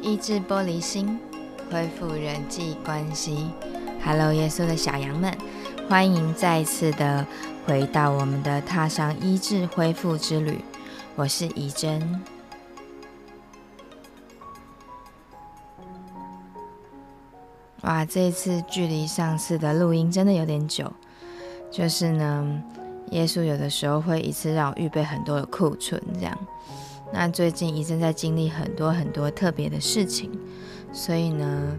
医治玻璃心，恢复人际关系。Hello，耶稣的小羊们，欢迎再次的回到我们的踏上医治恢复之旅。我是怡珍。哇，这一次距离上次的录音真的有点久。就是呢，耶稣有的时候会一次让我预备很多的库存，这样。那最近医生在经历很多很多特别的事情，所以呢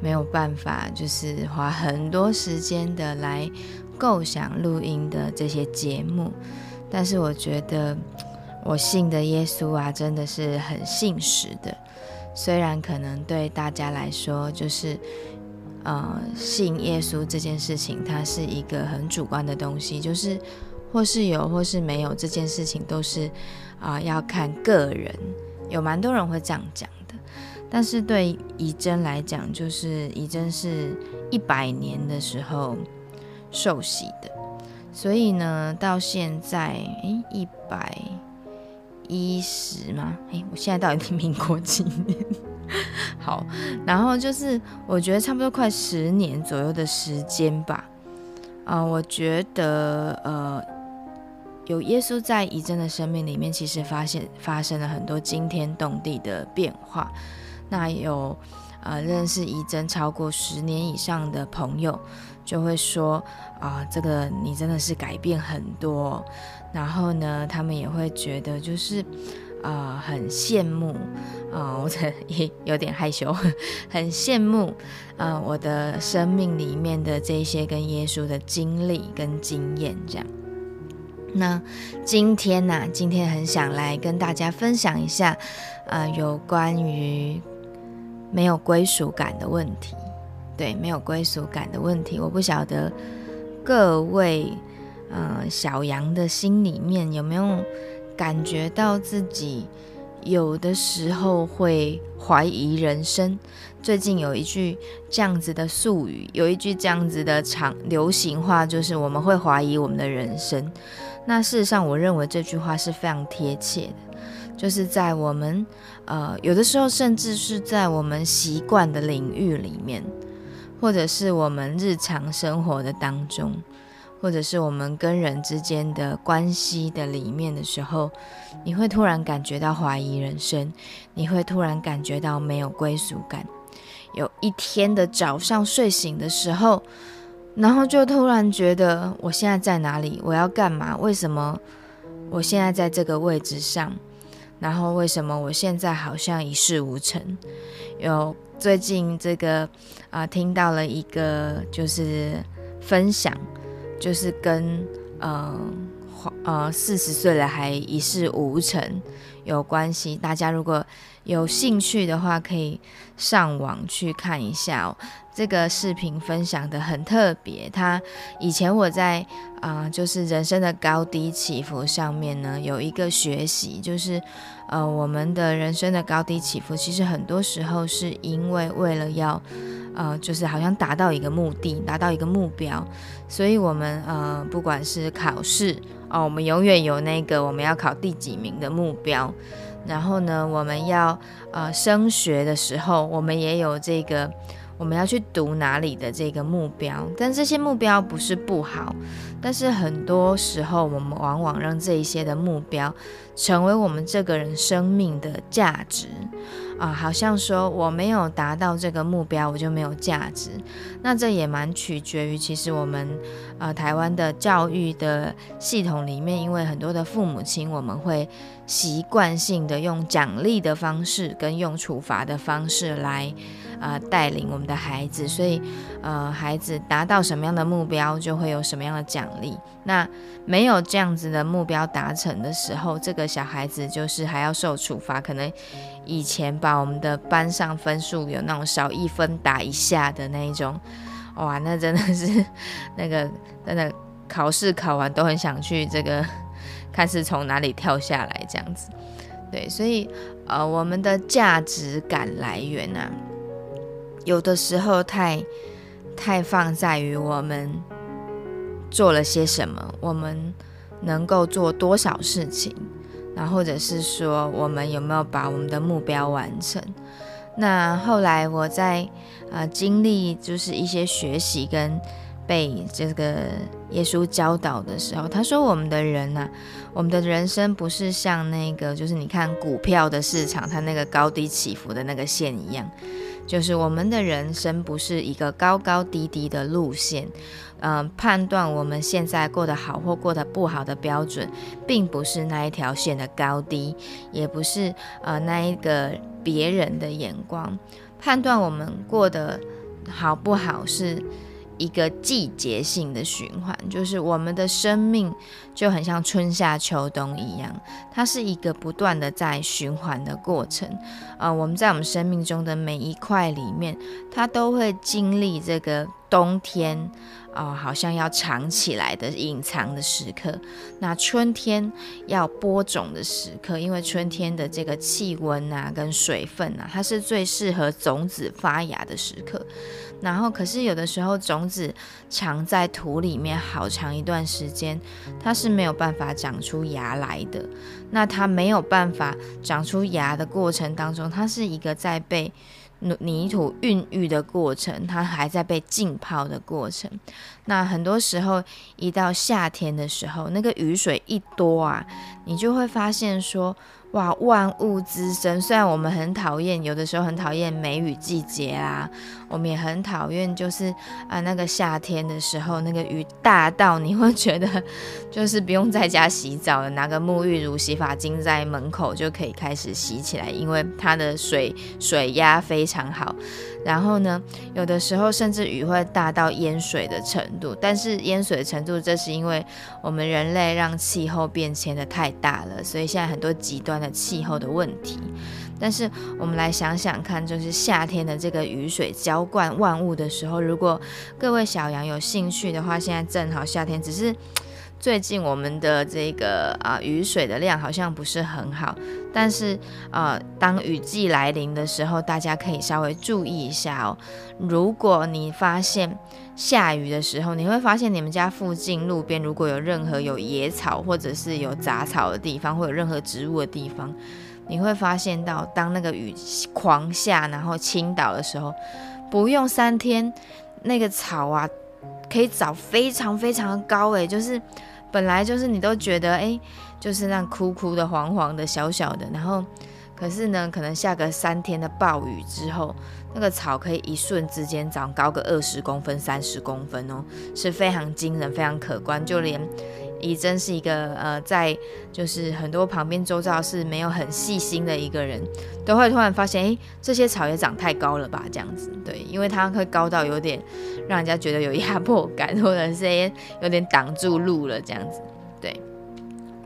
没有办法，就是花很多时间的来构想录音的这些节目。但是我觉得我信的耶稣啊，真的是很信实的。虽然可能对大家来说，就是呃信耶稣这件事情，它是一个很主观的东西，就是或是有或是没有这件事情都是。啊，要看个人，有蛮多人会这样讲的。但是对仪真来讲，就是仪真是一百年的时候受洗的，所以呢，到现在诶一百一十吗？诶，我现在到底民国几年？好，然后就是我觉得差不多快十年左右的时间吧。啊，我觉得呃。有耶稣在仪真的生命里面，其实发现发生了很多惊天动地的变化。那有呃认识仪真超过十年以上的朋友，就会说啊，这个你真的是改变很多。然后呢，他们也会觉得就是啊很羡慕啊，我 也有点害羞，很羡慕啊我的生命里面的这些跟耶稣的经历跟经验这样。那今天呢？今天很想来跟大家分享一下，呃，有关于没有归属感的问题。对，没有归属感的问题，我不晓得各位，呃，小杨的心里面有没有感觉到自己有的时候会怀疑人生。最近有一句这样子的术语，有一句这样子的长流行话，就是我们会怀疑我们的人生。那事实上，我认为这句话是非常贴切的，就是在我们呃有的时候，甚至是在我们习惯的领域里面，或者是我们日常生活的当中，或者是我们跟人之间的关系的里面的时候，你会突然感觉到怀疑人生，你会突然感觉到没有归属感。有一天的早上睡醒的时候。然后就突然觉得我现在在哪里？我要干嘛？为什么我现在在这个位置上？然后为什么我现在好像一事无成？有最近这个啊，听到了一个就是分享，就是跟呃呃四十岁了还一事无成有关系。大家如果有兴趣的话，可以上网去看一下哦。这个视频分享的很特别，他以前我在啊，就是人生的高低起伏上面呢，有一个学习，就是呃，我们的人生的高低起伏，其实很多时候是因为为了要呃，就是好像达到一个目的，达到一个目标，所以我们呃，不管是考试哦，我们永远有那个我们要考第几名的目标，然后呢，我们要呃升学的时候，我们也有这个。我们要去读哪里的这个目标，但这些目标不是不好，但是很多时候我们往往让这一些的目标成为我们这个人生命的价值啊，好像说我没有达到这个目标，我就没有价值。那这也蛮取决于，其实我们呃台湾的教育的系统里面，因为很多的父母亲，我们会习惯性的用奖励的方式跟用处罚的方式来。呃，带领我们的孩子，所以，呃，孩子达到什么样的目标，就会有什么样的奖励。那没有这样子的目标达成的时候，这个小孩子就是还要受处罚。可能以前把我们的班上分数有那种少一分打一下的那一种，哇，那真的是那个真的考试考完都很想去这个看是从哪里跳下来这样子。对，所以呃，我们的价值感来源啊。有的时候太太放在于我们做了些什么，我们能够做多少事情，然后或者是说我们有没有把我们的目标完成。那后来我在呃经历就是一些学习跟被这个耶稣教导的时候，他说我们的人呐，我们的人生不是像那个就是你看股票的市场，它那个高低起伏的那个线一样。就是我们的人生不是一个高高低低的路线，嗯，判断我们现在过得好或过得不好的标准，并不是那一条线的高低，也不是呃那一个别人的眼光，判断我们过得好不好是。一个季节性的循环，就是我们的生命就很像春夏秋冬一样，它是一个不断的在循环的过程。呃，我们在我们生命中的每一块里面，它都会经历这个冬天。哦，好像要藏起来的隐藏的时刻，那春天要播种的时刻，因为春天的这个气温啊，跟水分啊，它是最适合种子发芽的时刻。然后，可是有的时候种子藏在土里面好长一段时间，它是没有办法长出芽来的。那它没有办法长出芽的过程当中，它是一个在被。泥土孕育的过程，它还在被浸泡的过程。那很多时候，一到夏天的时候，那个雨水一多啊，你就会发现说。哇，万物滋生。虽然我们很讨厌，有的时候很讨厌梅雨季节啊，我们也很讨厌，就是啊那个夏天的时候，那个雨大到你会觉得就是不用在家洗澡了，拿个沐浴乳、洗发精在门口就可以开始洗起来，因为它的水水压非常好。然后呢，有的时候甚至雨会大到淹水的程度，但是淹水的程度，这是因为我们人类让气候变迁的太大了，所以现在很多极端的气候的问题。但是我们来想想看，就是夏天的这个雨水浇灌万物的时候，如果各位小羊有兴趣的话，现在正好夏天，只是。最近我们的这个啊雨水的量好像不是很好，但是呃当雨季来临的时候，大家可以稍微注意一下哦。如果你发现下雨的时候，你会发现你们家附近路边如果有任何有野草或者是有杂草的地方，或有任何植物的地方，你会发现到当那个雨狂下然后倾倒的时候，不用三天，那个草啊可以找非常非常的高诶，就是。本来就是你都觉得诶，就是那枯枯的、黄黄的、小小的，然后可是呢，可能下个三天的暴雨之后，那个草可以一瞬之间长高个二十公分、三十公分哦，是非常惊人、非常可观。就连怡真是一个呃，在就是很多旁边周遭是没有很细心的一个人，都会突然发现，哎，这些草也长太高了吧？这样子，对，因为它会高到有点。让人家觉得有压迫感，或者是有点挡住路了这样子。对，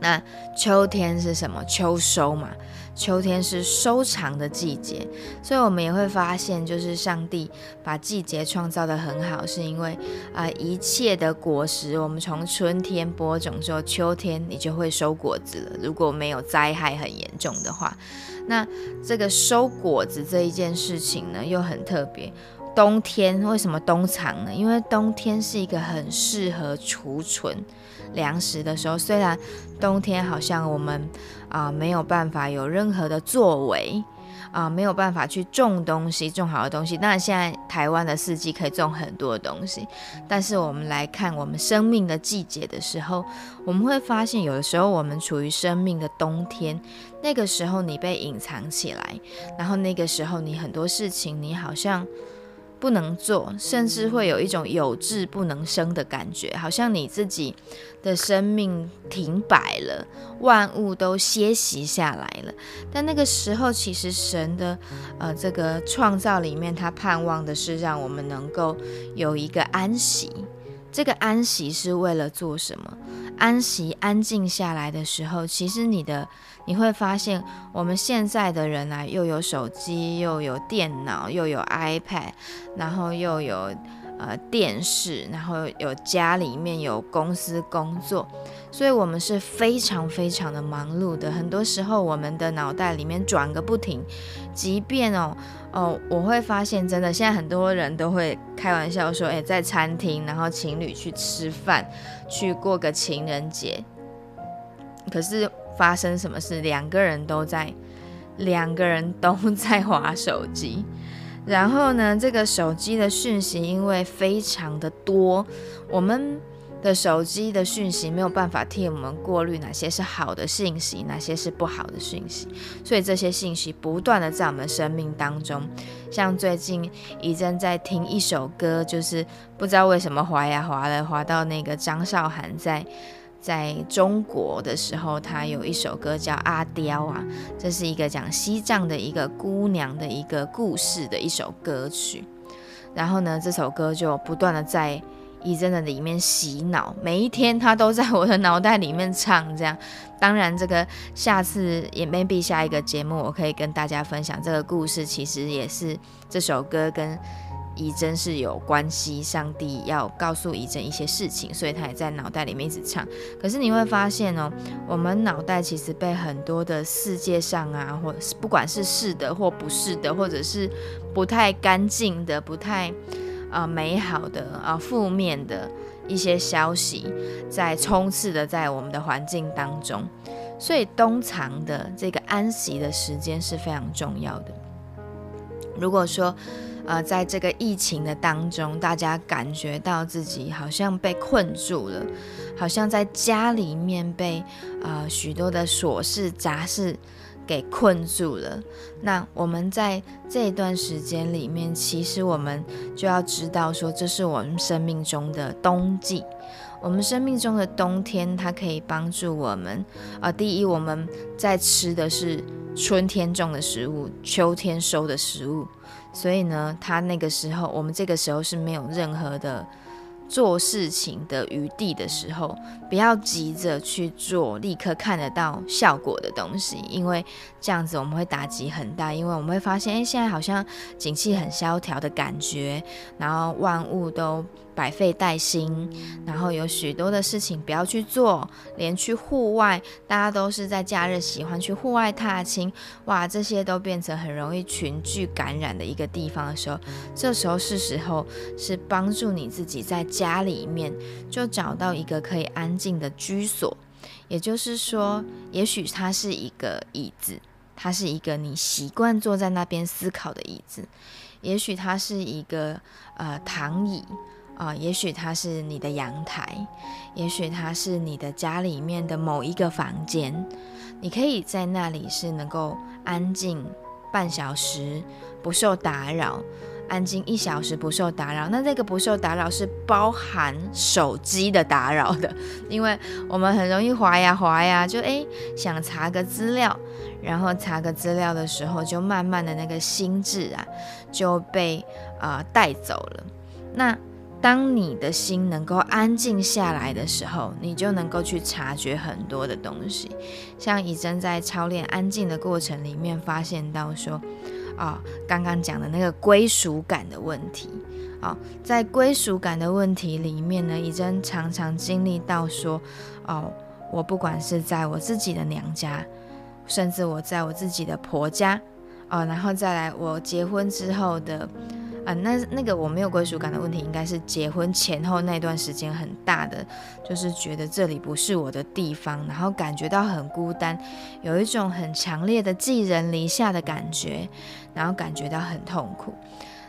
那秋天是什么？秋收嘛，秋天是收藏的季节，所以我们也会发现，就是上帝把季节创造的很好，是因为啊，一切的果实，我们从春天播种之后，秋天你就会收果子了。如果没有灾害很严重的话，那这个收果子这一件事情呢，又很特别。冬天为什么冬藏呢？因为冬天是一个很适合储存粮食的时候。虽然冬天好像我们啊没有办法有任何的作为啊，没有办法去种东西，种好的东西。当然现在台湾的四季可以种很多的东西，但是我们来看我们生命的季节的时候，我们会发现有的时候我们处于生命的冬天，那个时候你被隐藏起来，然后那个时候你很多事情你好像。不能做，甚至会有一种有志不能生的感觉，好像你自己的生命停摆了，万物都歇息下来了。但那个时候，其实神的呃这个创造里面，他盼望的是让我们能够有一个安息。这个安息是为了做什么？安息、安静下来的时候，其实你的。你会发现，我们现在的人啊，又有手机，又有电脑，又有 iPad，然后又有呃电视，然后有家里面有公司工作，所以我们是非常非常的忙碌的。很多时候，我们的脑袋里面转个不停。即便哦哦，我会发现，真的现在很多人都会开玩笑说，诶，在餐厅，然后情侣去吃饭，去过个情人节，可是。发生什么事，两个人都在两个人都在划手机。然后呢，这个手机的讯息因为非常的多，我们的手机的讯息没有办法替我们过滤哪些是好的信息，哪些是不好的讯息，所以这些信息不断的在我们生命当中。像最近怡珍在听一首歌，就是不知道为什么滑呀滑了，滑到那个张韶涵在。在中国的时候，他有一首歌叫《阿刁》啊，这是一个讲西藏的一个姑娘的一个故事的一首歌曲。然后呢，这首歌就不断的在伊真的里面洗脑，每一天他都在我的脑袋里面唱。这样，当然这个下次也 maybe 下一个节目我可以跟大家分享这个故事，其实也是这首歌跟。仪真是有关系，上帝要告诉仪真一些事情，所以他也在脑袋里面一直唱。可是你会发现哦，我们脑袋其实被很多的世界上啊，或是不管是是的或不是的，或者是不太干净的、不太啊美好的啊负面的一些消息，在冲刺的在我们的环境当中。所以冬藏的这个安息的时间是非常重要的。如果说，呃，在这个疫情的当中，大家感觉到自己好像被困住了，好像在家里面被呃许多的琐事杂事给困住了。那我们在这一段时间里面，其实我们就要知道说，这是我们生命中的冬季。我们生命中的冬天，它可以帮助我们。啊，第一，我们在吃的是春天种的食物，秋天收的食物。所以呢，他那个时候，我们这个时候是没有任何的做事情的余地的时候，不要急着去做立刻看得到效果的东西，因为这样子我们会打击很大，因为我们会发现，哎，现在好像景气很萧条的感觉，然后万物都。百废待兴，然后有许多的事情不要去做，连去户外，大家都是在假日喜欢去户外踏青，哇，这些都变成很容易群聚感染的一个地方的时候，这时候是时候是帮助你自己在家里面就找到一个可以安静的居所，也就是说，也许它是一个椅子，它是一个你习惯坐在那边思考的椅子，也许它是一个呃躺椅。啊，也许它是你的阳台，也许它是你的家里面的某一个房间，你可以在那里是能够安静半小时不受打扰，安静一小时不受打扰。那这个不受打扰是包含手机的打扰的，因为我们很容易滑呀滑呀，就诶想查个资料，然后查个资料的时候，就慢慢的那个心智啊就被啊带走了。那当你的心能够安静下来的时候，你就能够去察觉很多的东西。像以真在操练安静的过程里面，发现到说，啊，刚刚讲的那个归属感的问题，啊，在归属感的问题里面呢，以真常常经历到说，哦，我不管是在我自己的娘家，甚至我在我自己的婆家，哦，然后再来我结婚之后的。啊，那那个我没有归属感的问题，应该是结婚前后那段时间很大的，就是觉得这里不是我的地方，然后感觉到很孤单，有一种很强烈的寄人篱下的感觉，然后感觉到很痛苦。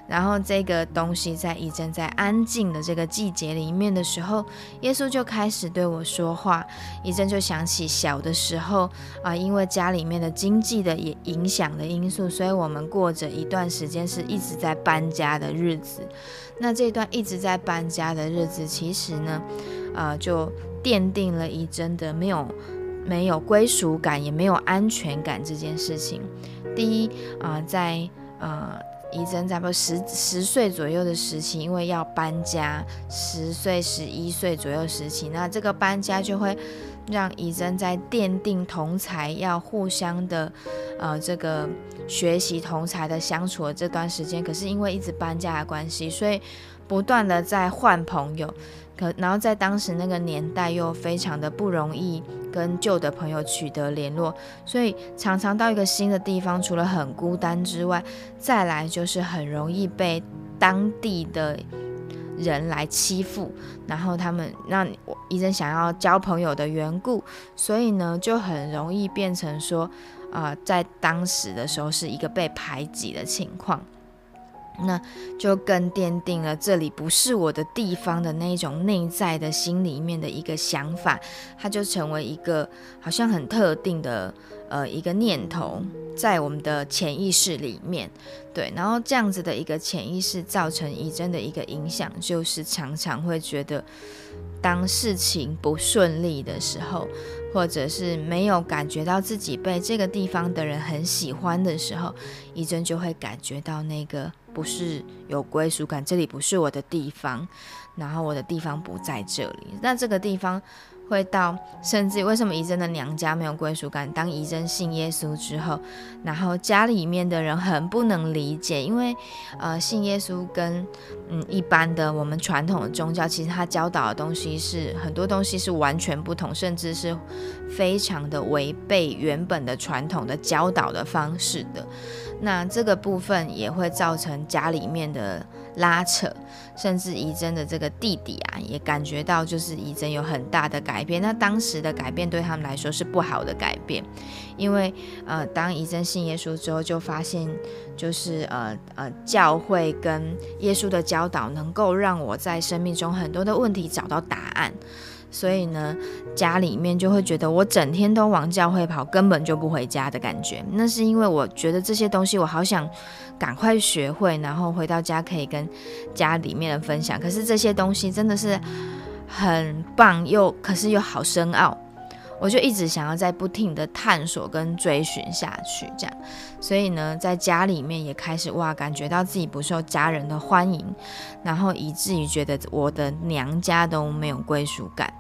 然后这个东西在一阵在安静的这个季节里面的时候，耶稣就开始对我说话。一阵就想起小的时候啊，因为家里面的经济的也影响的因素，所以我们过着一段时间是一直在搬家的日子。那这段一直在搬家的日子，其实呢，啊，就奠定了一真的没有没有归属感，也没有安全感这件事情。第一啊，在呃。怡真在不十十岁左右的时期，因为要搬家，十岁十一岁左右时期，那这个搬家就会让怡真在奠定同才要互相的呃这个学习同才的相处的这段时间，可是因为一直搬家的关系，所以不断的在换朋友。可，然后在当时那个年代又非常的不容易跟旧的朋友取得联络，所以常常到一个新的地方，除了很孤单之外，再来就是很容易被当地的人来欺负，然后他们让医生想要交朋友的缘故，所以呢就很容易变成说，啊，在当时的时候是一个被排挤的情况。那就更奠定了这里不是我的地方的那种内在的心里面的一个想法，它就成为一个好像很特定的呃一个念头，在我们的潜意识里面，对，然后这样子的一个潜意识造成仪真的一个影响，就是常常会觉得，当事情不顺利的时候。或者是没有感觉到自己被这个地方的人很喜欢的时候，一真就会感觉到那个不是有归属感，这里不是我的地方，然后我的地方不在这里，那这个地方。会到，甚至为什么仪真的娘家没有归属感？当仪真信耶稣之后，然后家里面的人很不能理解，因为呃，信耶稣跟嗯一般的我们传统的宗教，其实他教导的东西是很多东西是完全不同，甚至是非常的违背原本的传统的教导的方式的。那这个部分也会造成家里面的拉扯。甚至仪真的这个弟弟啊，也感觉到就是仪真有很大的改变。那当时的改变对他们来说是不好的改变，因为呃，当仪真信耶稣之后，就发现就是呃呃，教会跟耶稣的教导能够让我在生命中很多的问题找到答案。所以呢，家里面就会觉得我整天都往教会跑，根本就不回家的感觉。那是因为我觉得这些东西我好想赶快学会，然后回到家可以跟家里面的分享。可是这些东西真的是很棒，又可是又好深奥。我就一直想要在不停的探索跟追寻下去，这样，所以呢，在家里面也开始哇，感觉到自己不受家人的欢迎，然后以至于觉得我的娘家都没有归属感。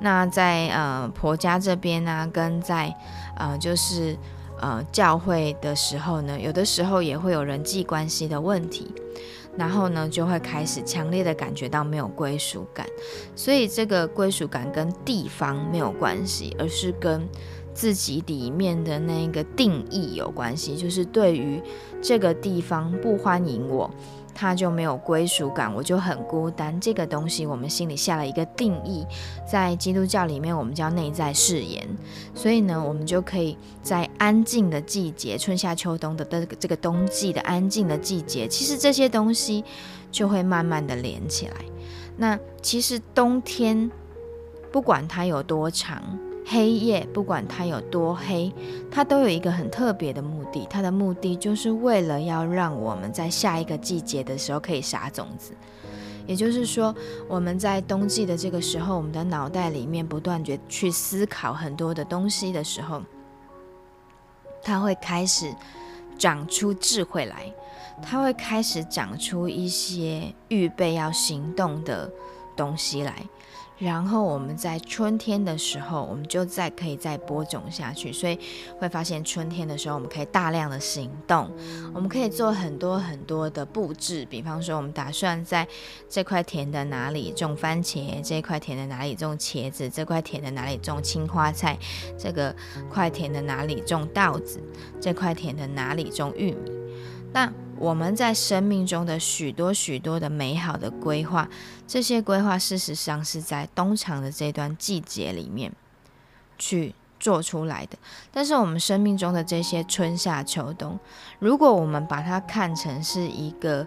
那在呃婆家这边呢，跟在呃就是呃教会的时候呢，有的时候也会有人际关系的问题。然后呢，就会开始强烈的感觉到没有归属感，所以这个归属感跟地方没有关系，而是跟自己里面的那个定义有关系，就是对于这个地方不欢迎我。他就没有归属感，我就很孤单。这个东西我们心里下了一个定义，在基督教里面我们叫内在誓言。所以呢，我们就可以在安静的季节，春夏秋冬的这个这个冬季的安静的季节，其实这些东西就会慢慢的连起来。那其实冬天不管它有多长。黑夜不管它有多黑，它都有一个很特别的目的。它的目的就是为了要让我们在下一个季节的时候可以撒种子。也就是说，我们在冬季的这个时候，我们的脑袋里面不断去去思考很多的东西的时候，它会开始长出智慧来，它会开始长出一些预备要行动的东西来。然后我们在春天的时候，我们就再可以再播种下去，所以会发现春天的时候，我们可以大量的行动，我们可以做很多很多的布置。比方说，我们打算在这块田的哪里种番茄，这块田的哪里种茄子，这块田的哪里种青花菜，这个块田的哪里种稻子，这块田的哪里种玉米。那我们在生命中的许多许多的美好的规划，这些规划事实上是在冬藏的这段季节里面去做出来的。但是我们生命中的这些春夏秋冬，如果我们把它看成是一个。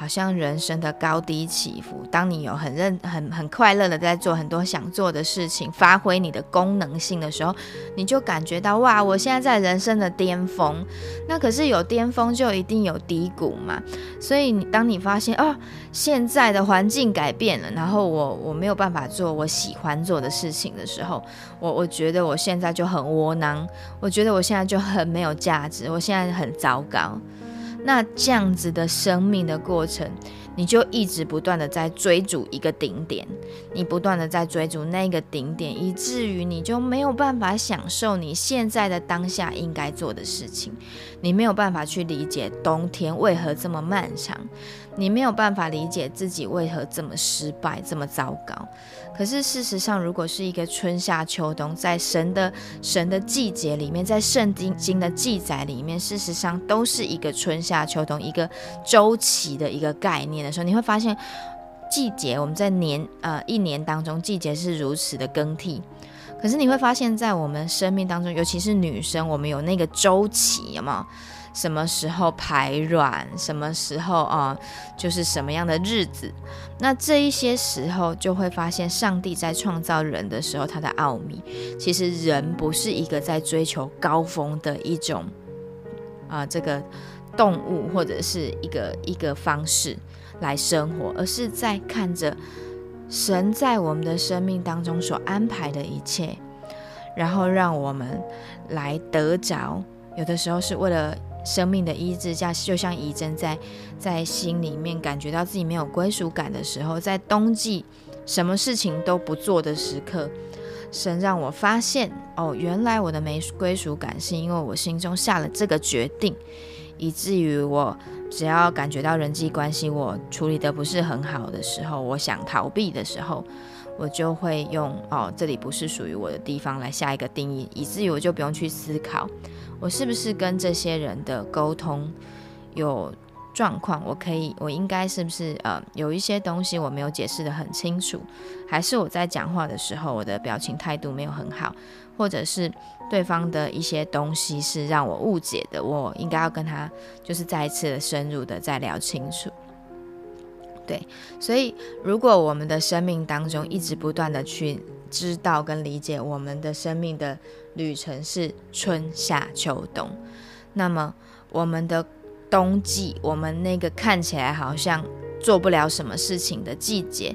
好像人生的高低起伏，当你有很认、很很快乐的在做很多想做的事情，发挥你的功能性的时候，你就感觉到哇，我现在在人生的巅峰。那可是有巅峰就一定有低谷嘛，所以你当你发现哦，现在的环境改变了，然后我我没有办法做我喜欢做的事情的时候，我我觉得我现在就很窝囊，我觉得我现在就很没有价值，我现在很糟糕。那这样子的生命的过程，你就一直不断的在追逐一个顶点，你不断的在追逐那个顶点，以至于你就没有办法享受你现在的当下应该做的事情，你没有办法去理解冬天为何这么漫长。你没有办法理解自己为何这么失败、这么糟糕。可是事实上，如果是一个春夏秋冬，在神的神的季节里面，在圣经经的记载里面，事实上都是一个春夏秋冬一个周期的一个概念的时候，你会发现，季节我们在年呃一年当中，季节是如此的更替。可是你会发现在我们生命当中，尤其是女生，我们有那个周期，有没有？什么时候排卵？什么时候啊？就是什么样的日子？那这一些时候，就会发现上帝在创造人的时候，他的奥秘。其实人不是一个在追求高峰的一种啊，这个动物或者是一个一个方式来生活，而是在看着神在我们的生命当中所安排的一切，然后让我们来得着。有的时候是为了。生命的医治，像就像仪珍在在心里面感觉到自己没有归属感的时候，在冬季什么事情都不做的时刻，神让我发现哦，原来我的没归属感是因为我心中下了这个决定，以至于我只要感觉到人际关系我处理的不是很好的时候，我想逃避的时候，我就会用哦这里不是属于我的地方来下一个定义，以至于我就不用去思考。我是不是跟这些人的沟通有状况？我可以，我应该是不是呃有一些东西我没有解释的很清楚，还是我在讲话的时候我的表情态度没有很好，或者是对方的一些东西是让我误解的？我应该要跟他就是再一次的深入的再聊清楚。对，所以如果我们的生命当中一直不断的去知道跟理解我们的生命的。旅程是春夏秋冬，那么我们的冬季，我们那个看起来好像做不了什么事情的季节。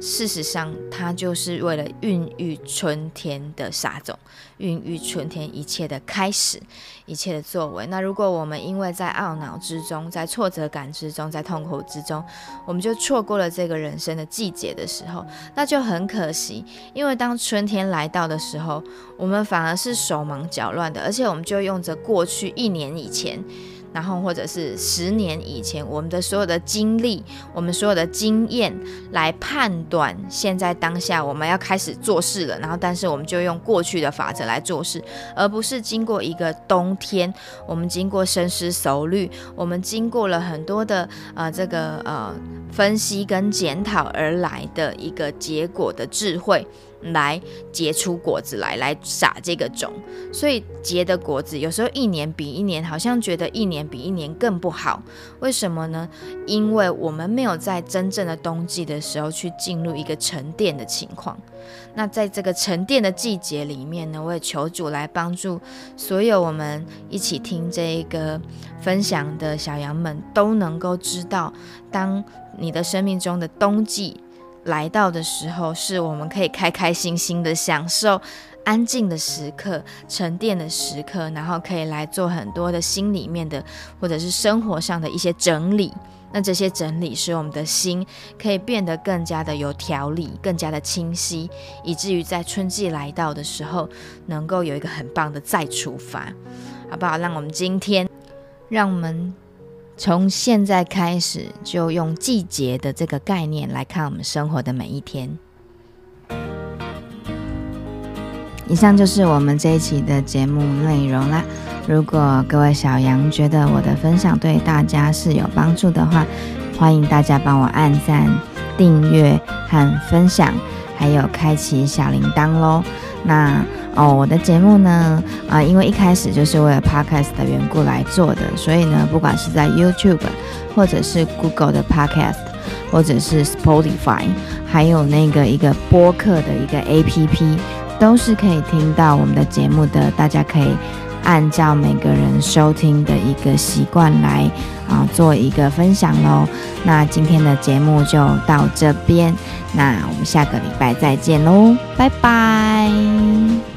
事实上，它就是为了孕育春天的撒种，孕育春天一切的开始，一切的作为。那如果我们因为在懊恼之中，在挫折感之中，在痛苦之中，我们就错过了这个人生的季节的时候，那就很可惜。因为当春天来到的时候，我们反而是手忙脚乱的，而且我们就用着过去一年以前。然后，或者是十年以前，我们的所有的经历，我们所有的经验来判断现在当下我们要开始做事了。然后，但是我们就用过去的法则来做事，而不是经过一个冬天，我们经过深思熟虑，我们经过了很多的呃这个呃分析跟检讨而来的一个结果的智慧。来结出果子来，来撒这个种，所以结的果子有时候一年比一年，好像觉得一年比一年更不好。为什么呢？因为我们没有在真正的冬季的时候去进入一个沉淀的情况。那在这个沉淀的季节里面呢，我也求主来帮助所有我们一起听这一个分享的小羊们，都能够知道，当你的生命中的冬季。来到的时候，是我们可以开开心心的享受安静的时刻、沉淀的时刻，然后可以来做很多的心里面的或者是生活上的一些整理。那这些整理使我们的心可以变得更加的有条理、更加的清晰，以至于在春季来到的时候，能够有一个很棒的再出发，好不好？让我们今天，让我们。从现在开始，就用季节的这个概念来看我们生活的每一天。以上就是我们这一期的节目内容啦。如果各位小羊觉得我的分享对大家是有帮助的话，欢迎大家帮我按赞、订阅和分享，还有开启小铃铛喽。那哦，我的节目呢，啊，因为一开始就是为了 podcast 的缘故来做的，所以呢，不管是在 YouTube，或者是 Google 的 podcast，或者是 Spotify，还有那个一个播客的一个 APP，都是可以听到我们的节目的。大家可以按照每个人收听的一个习惯来啊，做一个分享喽。那今天的节目就到这边。那我们下个礼拜再见喽，拜拜。